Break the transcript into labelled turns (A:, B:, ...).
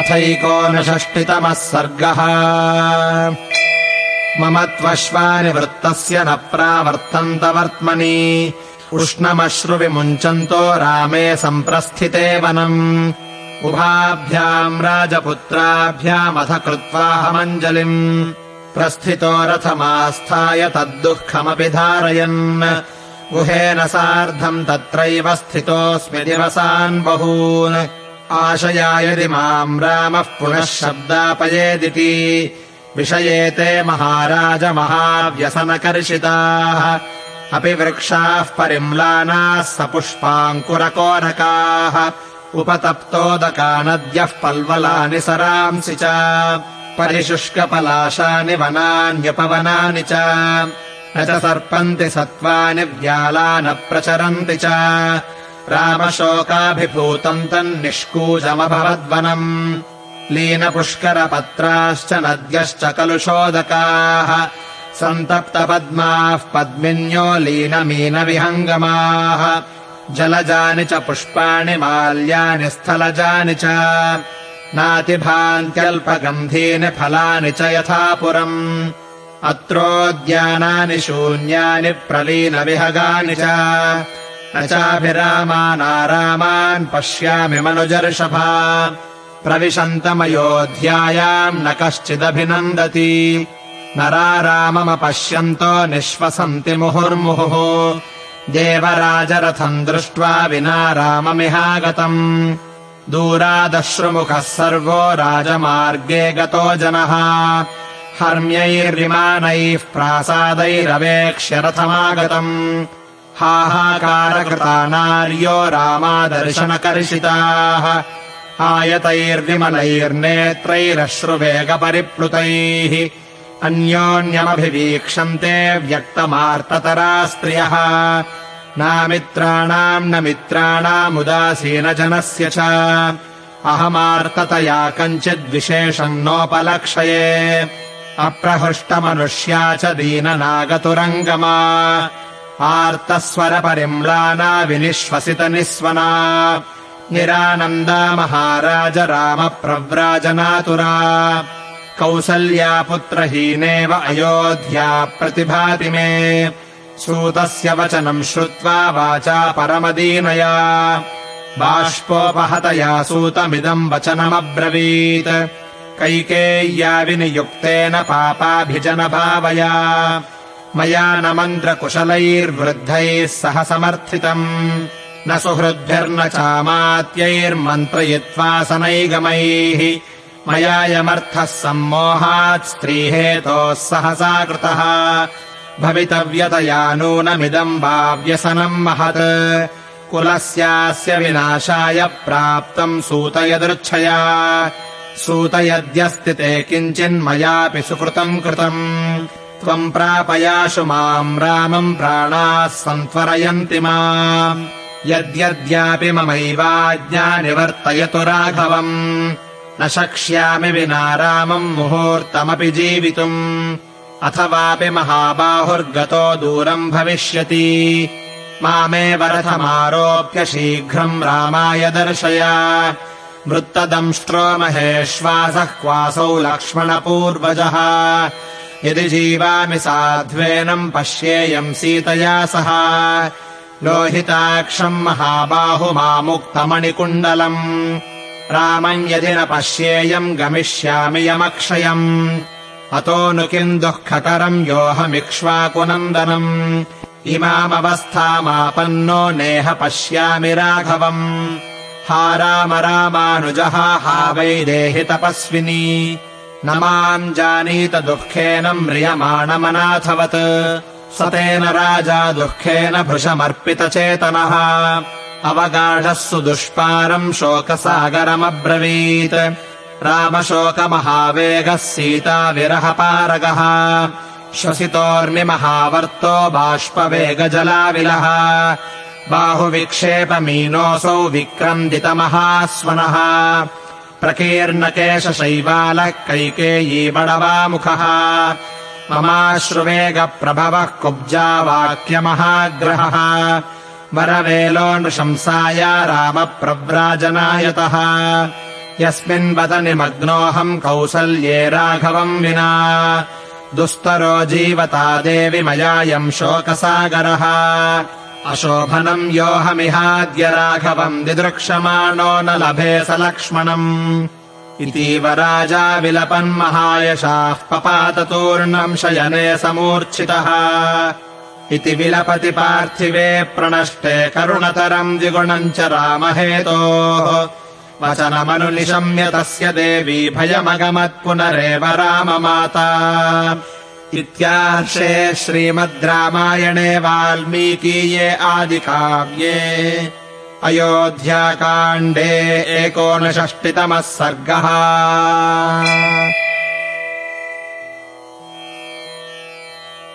A: अथैकोनषष्टितमः सर्गः। मम त्वश्वानि वृत्तस्य न प्रावर्तन्त वर्त्मनि। उष्णमश्रुविमुञ्चन्तो रामे सम्प्रस्थिते वनम्। उभाभ्याम् राजपुत्राभ्यामथ कृत्वाहमञ्जलिम् प्रस्थितो रथमास्थाय तद्दुःखमपि धारयन्। गुहेन सार्धम् तत्रैव स्थितोऽस्मि दिवसान् बहून् आशया यदि माम् रामः पुनः शब्दापयेदिति विषयेते महाराज महाव्यसनकर्षिताः अपि वृक्षाः परिम्लानाः सपुष्पाङ्कुरकोरकाः उपतप्तोदका नद्यः पल्वलानि सरांसि च परिशुष्कपलाशानि वनान्युपवनानि च न च सर्पन्ति सत्त्वानि व्याला न प्रचरन्ति च रामशोकाभिभूतम् तन्निष्कूजमभवद्वनम् लीनपुष्करपत्राश्च नद्यश्च कलुषोदकाः सन्तप्तपद्माः पद्मिन्यो लीनमीनविहङ्गमाः जलजानि च पुष्पाणि माल्यानि स्थलजानि च नातिभान्त्यल्पगन्धीनि फलानि च यथा पुरम् अत्रोद्यानानि शून्यानि प्रलीनविहगानि च न चाभिरामानारामान् पश्यामि मनुजर्षभा। प्रविशन्तमयोऽध्यायाम् न कश्चिदभिनन्दति। नराराममपश्यन्तो निःश्वसन्ति मुहुर्मुहुः। देवराजरथम् दृष्ट्वा विना राममिहागतम्। दूरादश्रुमुखः सर्वो राजमार्गे गतो जनः। हर्म्यैर्विमानैः प्रासादैरवेक्ष्य रथमागतम् हाहाकारकृता नार्यो रामादर्शनकर्षिताः। आयतैर्विमलैर्नेत्रैरश्रुवेगपरिप्लुतैः अन्योन्यमभिवीक्षन्ते व्यक्तमार्ततरा स्त्रियः नामित्राणाम् न मित्राणामुदासीनजनस्य च। अहमार्ततया कञ्चिद्विशेषम् नोपलक्षये। अप्रहृष्टमनुष्या च दीननागतुरङ्गमा आर्तस्वरपरिम्लाना विनिश्वसितनिस्वना निरानन्दा महाराज रामप्रव्राजनातुरा। कौसल्यापुत्रहीनेव अयोध्या प्रतिभाति मे। सूतस्य वचनम् श्रुत्वा वाचा परमदीनया। बाष्पोपहतया सूतमिदम् वचनमब्रवीत्। कैकेय्या विनियुक्तेन पापाभिजनभावया मया न मन्त्रकुशलैर्वृद्धैः सह समर्थितम्। न सुहृद्भिर्न चामात्यैर्मन्त्रयित्वा सनैगमैः मयायमर्थः सम्मोहात् स्त्रीहेतोः सहसा कृतः। भवितव्यतया नूनमिदम् वाव्यसनम् महत्। कुलस्यास्य विनाशाय प्राप्तम् सूतयदृच्छया। सूतयद्यस्ति ते किञ्चिन्मयापि सुकृतम् कृतम् त्वम् प्रापयाशु माम् रामम् प्राणाः सन्त्वरयन्ति माम्। यद्यद्यापि ममैवाज्ञा निवर्तयतु राघवम्। न शक्ष्यामि विना रामम् मुहूर्तमपि जीवितुम्। अथवापि महाबाहुर्गतो दूरम् भविष्यति। मामेव रथमारोप्य शीघ्रम् रामाय दर्शय। वृत्तदंष्ट्रो महेश्वासः क्वासौ लक्ष्मणपूर्वजः यदि जीवामि साध्वेनम् पश्येयम् सीतया सह। लोहिताक्षम् महाबाहुमामुक्तमणिकुण्डलम् रामम् यदि न पश्येयम् गमिष्यामि यमक्षयम्। अतो नु किम् दुःखकरम् योऽहमिक्ष्वाकुनन्दनम्। इमामवस्थामापन्नो नेह पश्यामि राघवम्। हा राम रामानुजः हा वै देहि तपस्विनी न माम् जानीत दुःखेन म्रियमाणमनाथवत्। स तेन राजा दुःखेन भृशमर्पितचेतनः। अवगाढः सुदुष्पारम् शोकसागरमब्रवीत्। रामशोकमहावेगः सीताविरहपारगः। श्वसितोर्मिमहावर्तो बाष्पवेगजलाविलः। बाहुविक्षेपमीनोऽसौ विक्रन्दितमहास्वनः प्रकीर्णकेशशैवालः कैकेयी बडवामुखः ममाश्रुवेगप्रभवः कुब्जावाक्यमहाग्रहः वरवेलो नृशंसाय रामप्रव्राजनायतः। यस्मिन् वदनिमग्नोऽहम् कौसल्ये राघवम् विना। दुस्तरो जीवता देवि मयायम् शोकसागरः अशोभनम् योऽहमिहाद्य राघवम् दिदृक्षमाणो न लभे स लक्ष्मणम्। इतीव राजा विलपन्महायशाः पपाततूर्णम् शयने समूर्च्छितः। इति विलपति पार्थिवे प्रणष्टे करुणतरम् द्विगुणम् च रामहेतोः। वचनमनुनिशम्य तस्य देवी भयमगमत् पुनरेव राममाता इत्यार्षे श्रीमद् रामायणे वाल्मीकीये आदिकाव्ये अयोध्याकाण्डे एकोनषष्टितमः सर्गः